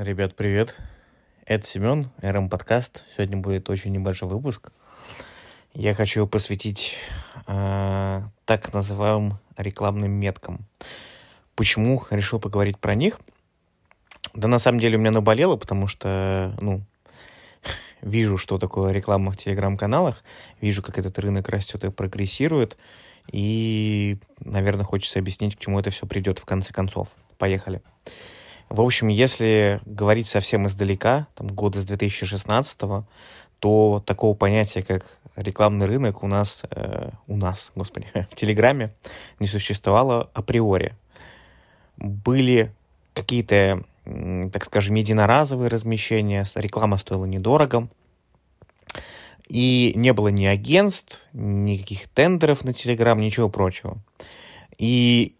Ребят, привет. Это Семен, РМ Подкаст. Сегодня будет очень небольшой выпуск. Я хочу его посвятить э, так называемым рекламным меткам. Почему решил поговорить про них? Да на самом деле у меня наболело, потому что, ну, вижу, что такое реклама в телеграм-каналах, вижу, как этот рынок растет и прогрессирует, и, наверное, хочется объяснить, к чему это все придет в конце концов. Поехали. В общем, если говорить совсем издалека, там, года с 2016 то такого понятия, как рекламный рынок у нас, э, у нас, господи, в Телеграме не существовало априори. Были какие-то, так скажем, единоразовые размещения, реклама стоила недорого, и не было ни агентств, никаких тендеров на Телеграм, ничего прочего. И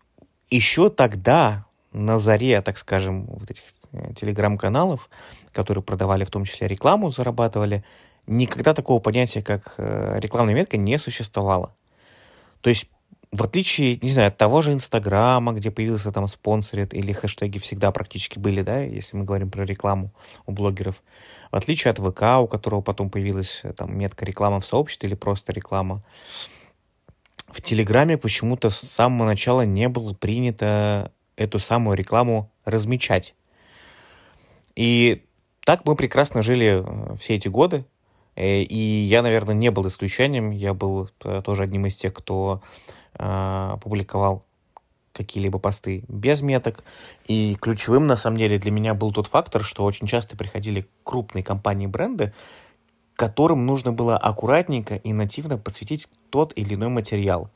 еще тогда на заре, так скажем, вот этих э, телеграм-каналов, которые продавали в том числе рекламу, зарабатывали, никогда такого понятия, как э, рекламная метка, не существовало. То есть, в отличие, не знаю, от того же Инстаграма, где появился там спонсорит или хэштеги всегда практически были, да, если мы говорим про рекламу у блогеров, в отличие от ВК, у которого потом появилась э, там метка реклама в сообществе или просто реклама, в Телеграме почему-то с самого начала не было принято эту самую рекламу размечать. И так мы прекрасно жили э, все эти годы. Э, и я, наверное, не был исключением. Я был э, тоже одним из тех, кто э, публиковал какие-либо посты без меток. И ключевым, на самом деле, для меня был тот фактор, что очень часто приходили крупные компании-бренды, которым нужно было аккуратненько и нативно подсветить тот или иной материал.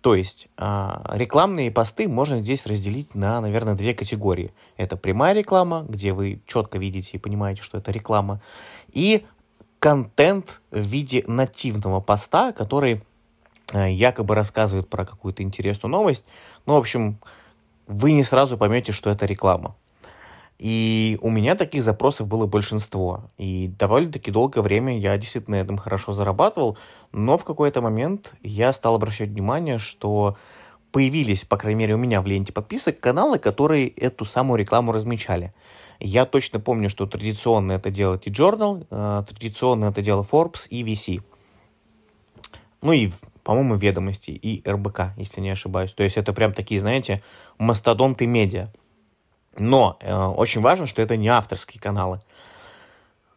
То есть а, рекламные посты можно здесь разделить на, наверное, две категории. Это прямая реклама, где вы четко видите и понимаете, что это реклама, и контент в виде нативного поста, который а, якобы рассказывает про какую-то интересную новость. Ну, в общем, вы не сразу поймете, что это реклама. И у меня таких запросов было большинство. И довольно-таки долгое время я действительно на этом хорошо зарабатывал, но в какой-то момент я стал обращать внимание, что появились, по крайней мере, у меня в ленте подписок каналы, которые эту самую рекламу размечали. Я точно помню, что традиционно это делал T-Journal, э, традиционно это делал Forbes и VC. Ну и, по-моему, Ведомости и РБК, если не ошибаюсь. То есть это прям такие, знаете, мастодонты медиа. Но э, очень важно, что это не авторские каналы.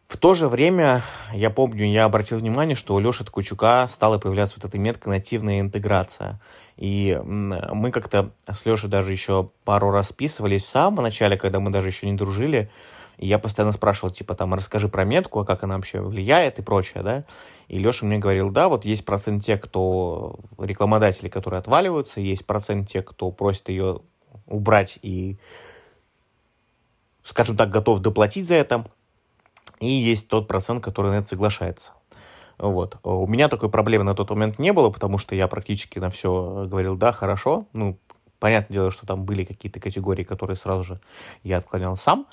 В то же время, я помню, я обратил внимание, что у Леши Ткачука стала появляться вот эта метка нативная интеграция. И мы как-то с Лешей даже еще пару раз списывались в самом начале, когда мы даже еще не дружили. И я постоянно спрашивал, типа, там, расскажи про метку, а как она вообще влияет и прочее, да. И Леша мне говорил, да, вот есть процент тех, кто рекламодатели, которые отваливаются, есть процент тех, кто просит ее убрать и скажем так, готов доплатить за это, и есть тот процент, который на это соглашается. Вот. У меня такой проблемы на тот момент не было, потому что я практически на все говорил, да, хорошо. Ну, понятное дело, что там были какие-то категории, которые сразу же я отклонял сам,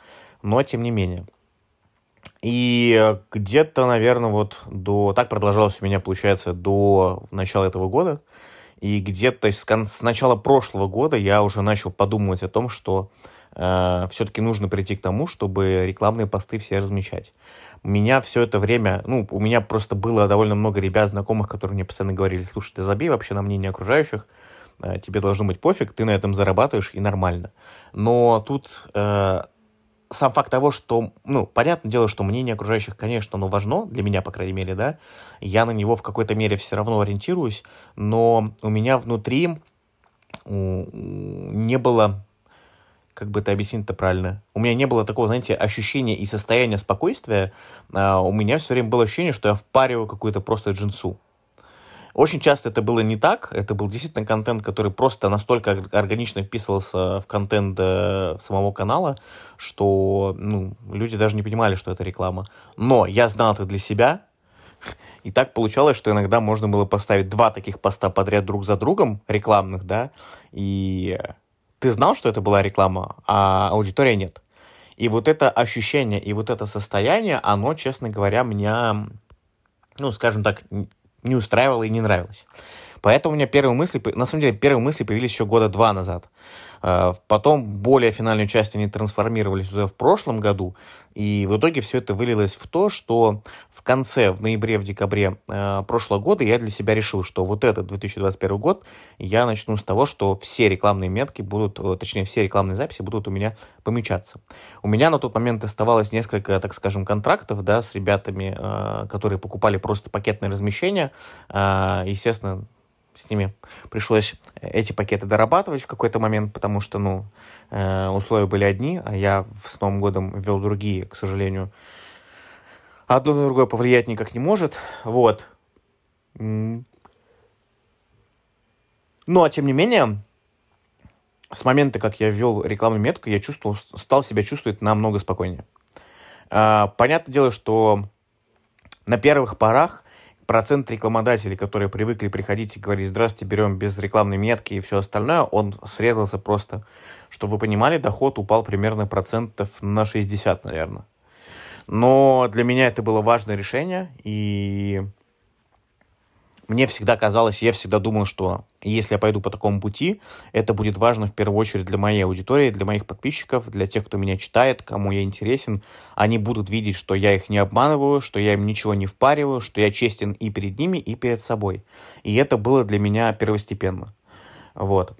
но тем не менее. И где-то, наверное, вот до... Так продолжалось у меня, получается, до начала этого года. И где-то с, с начала прошлого года я уже начал подумывать о том, что э, все-таки нужно прийти к тому, чтобы рекламные посты все размещать. Меня все это время, ну, у меня просто было довольно много ребят, знакомых, которые мне постоянно говорили, слушай, ты забей вообще на мнение окружающих, э, тебе должно быть пофиг, ты на этом зарабатываешь и нормально. Но тут э, сам факт того, что, ну, понятное дело, что мнение окружающих, конечно, оно важно, для меня, по крайней мере, да, я на него в какой-то мере все равно ориентируюсь, но у меня внутри не было как бы это объяснить это правильно? У меня не было такого, знаете, ощущения и состояния спокойствия. А у меня все время было ощущение, что я впариваю какую-то просто джинсу. Очень часто это было не так. Это был действительно контент, который просто настолько органично вписывался в контент э, самого канала, что ну, люди даже не понимали, что это реклама. Но я знал это для себя. И так получалось, что иногда можно было поставить два таких поста подряд друг за другом, рекламных, да, и ты знал, что это была реклама, а аудитория нет. И вот это ощущение и вот это состояние, оно, честно говоря, меня, ну, скажем так, не устраивало и не нравилось. Поэтому у меня первые мысли, на самом деле, первые мысли появились еще года два назад. Э, потом более финальную часть они трансформировались уже в прошлом году, и в итоге все это вылилось в то, что в конце, в ноябре, в декабре э, прошлого года я для себя решил, что вот этот 2021 год я начну с того, что все рекламные метки будут, э, точнее, все рекламные записи будут у меня помечаться. У меня на тот момент оставалось несколько, так скажем, контрактов, да, с ребятами, которые покупали просто пакетное размещение. Естественно, с ними пришлось эти пакеты дорабатывать в какой-то момент, потому что, ну, э, условия были одни, а я с Новым годом ввел другие, к сожалению. Одно на другое повлиять никак не может, вот. Ну, а тем не менее, с момента, как я ввел рекламную метку, я чувствовал, стал себя чувствовать намного спокойнее. А, понятное дело, что на первых порах процент рекламодателей, которые привыкли приходить и говорить «Здравствуйте, берем без рекламной метки» и все остальное, он срезался просто. Чтобы вы понимали, доход упал примерно процентов на 60, наверное. Но для меня это было важное решение, и мне всегда казалось, я всегда думал, что если я пойду по такому пути, это будет важно в первую очередь для моей аудитории, для моих подписчиков, для тех, кто меня читает, кому я интересен. Они будут видеть, что я их не обманываю, что я им ничего не впариваю, что я честен и перед ними, и перед собой. И это было для меня первостепенно. Вот.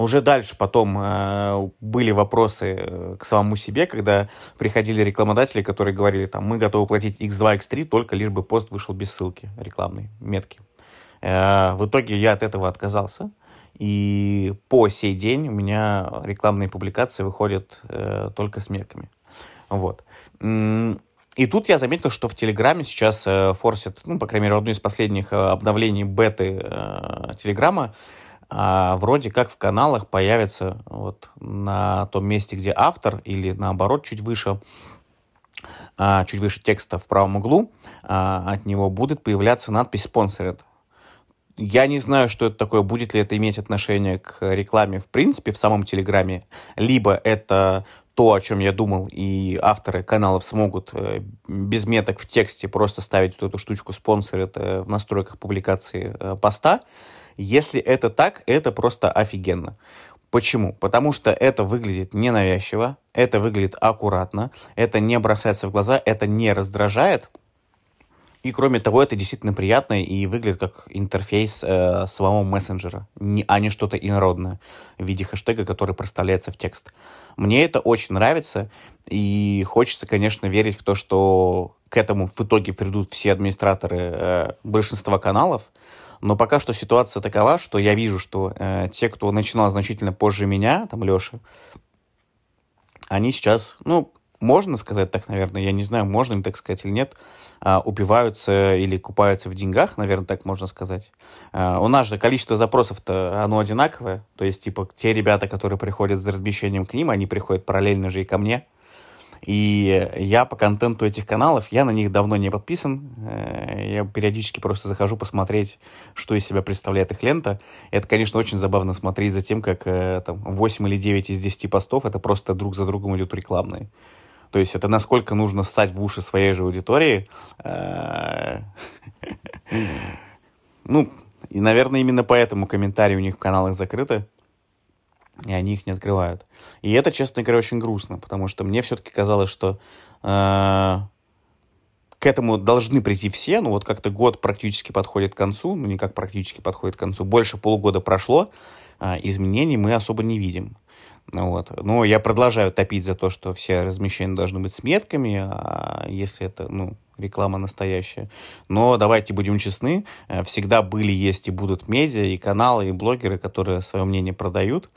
Уже дальше потом э, были вопросы э, к самому себе, когда приходили рекламодатели, которые говорили, там, мы готовы платить x2, x3, только лишь бы пост вышел без ссылки рекламной, метки. Э, в итоге я от этого отказался, и по сей день у меня рекламные публикации выходят э, только с метками. Вот. И тут я заметил, что в Телеграме сейчас э, форсят, ну, по крайней мере, одно из последних э, обновлений беты э, Телеграма, а вроде как в каналах появится вот на том месте, где автор, или наоборот чуть выше, а, чуть выше текста в правом углу, а, от него будет появляться надпись «Sponsored». Я не знаю, что это такое, будет ли это иметь отношение к рекламе в принципе в самом Телеграме, либо это то, о чем я думал, и авторы каналов смогут э, без меток в тексте просто ставить вот эту штучку спонсор это в настройках публикации э, поста. Если это так, это просто офигенно. Почему? Потому что это выглядит ненавязчиво, это выглядит аккуратно, это не бросается в глаза, это не раздражает. И кроме того, это действительно приятно и выглядит как интерфейс э, самого мессенджера, не, а не что-то инородное в виде хэштега, который проставляется в текст. Мне это очень нравится, и хочется, конечно, верить в то, что к этому в итоге придут все администраторы э, большинства каналов, но пока что ситуация такова, что я вижу, что э, те, кто начинал значительно позже меня, там Леша, они сейчас, ну, можно сказать так, наверное, я не знаю, можно им так сказать или нет, э, упиваются или купаются в деньгах, наверное, так можно сказать. Э, у нас же количество запросов-то, оно одинаковое, то есть, типа, те ребята, которые приходят за размещением к ним, они приходят параллельно же и ко мне, и я по контенту этих каналов, я на них давно не подписан. Э, я периодически просто захожу посмотреть, что из себя представляет их лента. Это, конечно, очень забавно смотреть за тем, как э, там, 8 или 9 из 10 постов это просто друг за другом идут рекламные. То есть это насколько нужно ссать в уши своей же аудитории. Э, ну, и, наверное, именно поэтому комментарии у них в каналах закрыты и они их не открывают. И это, честно говоря, очень грустно, потому что мне все-таки казалось, что э, к этому должны прийти все, ну вот как-то год практически подходит к концу, ну не как практически подходит к концу, больше полугода прошло, э, изменений мы особо не видим. Ну, вот. Но я продолжаю топить за то, что все размещения должны быть с метками, а если это, ну, реклама настоящая. Но давайте будем честны, э, всегда были, есть и будут медиа, и каналы, и блогеры, которые свое мнение продают,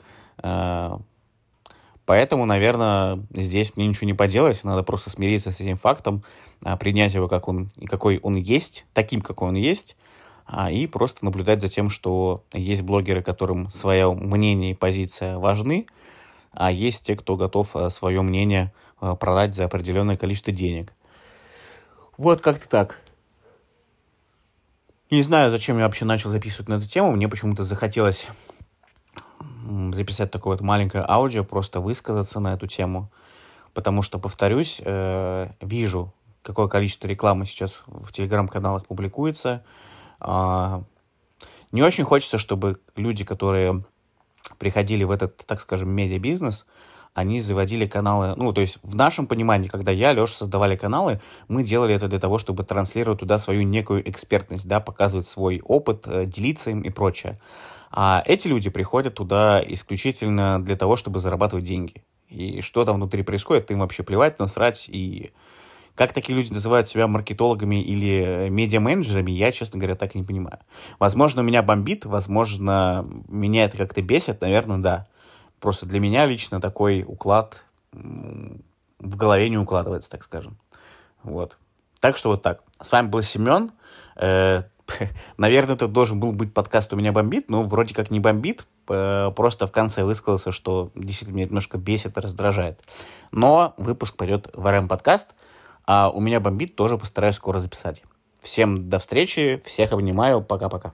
поэтому, наверное, здесь мне ничего не поделать, надо просто смириться с этим фактом, э, принять его как он, какой он есть, таким, какой он есть, а, и просто наблюдать за тем, что есть блогеры, которым свое мнение и позиция важны, а есть те, кто готов свое мнение продать за определенное количество денег. Вот как-то так. Не знаю, зачем я вообще начал записывать на эту тему. Мне почему-то захотелось записать такое вот маленькое аудио, просто высказаться на эту тему, потому что, повторюсь, э, вижу, какое количество рекламы сейчас в телеграм-каналах публикуется. Э, Не очень хочется, чтобы люди, которые приходили в этот, так скажем, медиабизнес, они заводили каналы, ну, то есть в нашем понимании, когда я, Леша создавали каналы, мы делали это для того, чтобы транслировать туда свою некую экспертность, да, показывать свой опыт, э, делиться им и прочее. А эти люди приходят туда исключительно для того, чтобы зарабатывать деньги. И что там внутри происходит, им вообще плевать, насрать. И как такие люди называют себя маркетологами или э, медиа-менеджерами, я, честно говоря, так и не понимаю. Возможно, меня бомбит, возможно, меня это как-то бесит, наверное, да. Просто для меня лично такой уклад в голове не укладывается, так скажем. Вот. Так что вот так. С вами был Семен. Э, наверное, это должен был быть подкаст «У меня бомбит», но вроде как не бомбит. Просто в конце высказался, что действительно меня немножко бесит раздражает. Но выпуск пойдет в РМ-подкаст, а «У меня бомбит» тоже постараюсь скоро записать. Всем до встречи, всех обнимаю, пока-пока.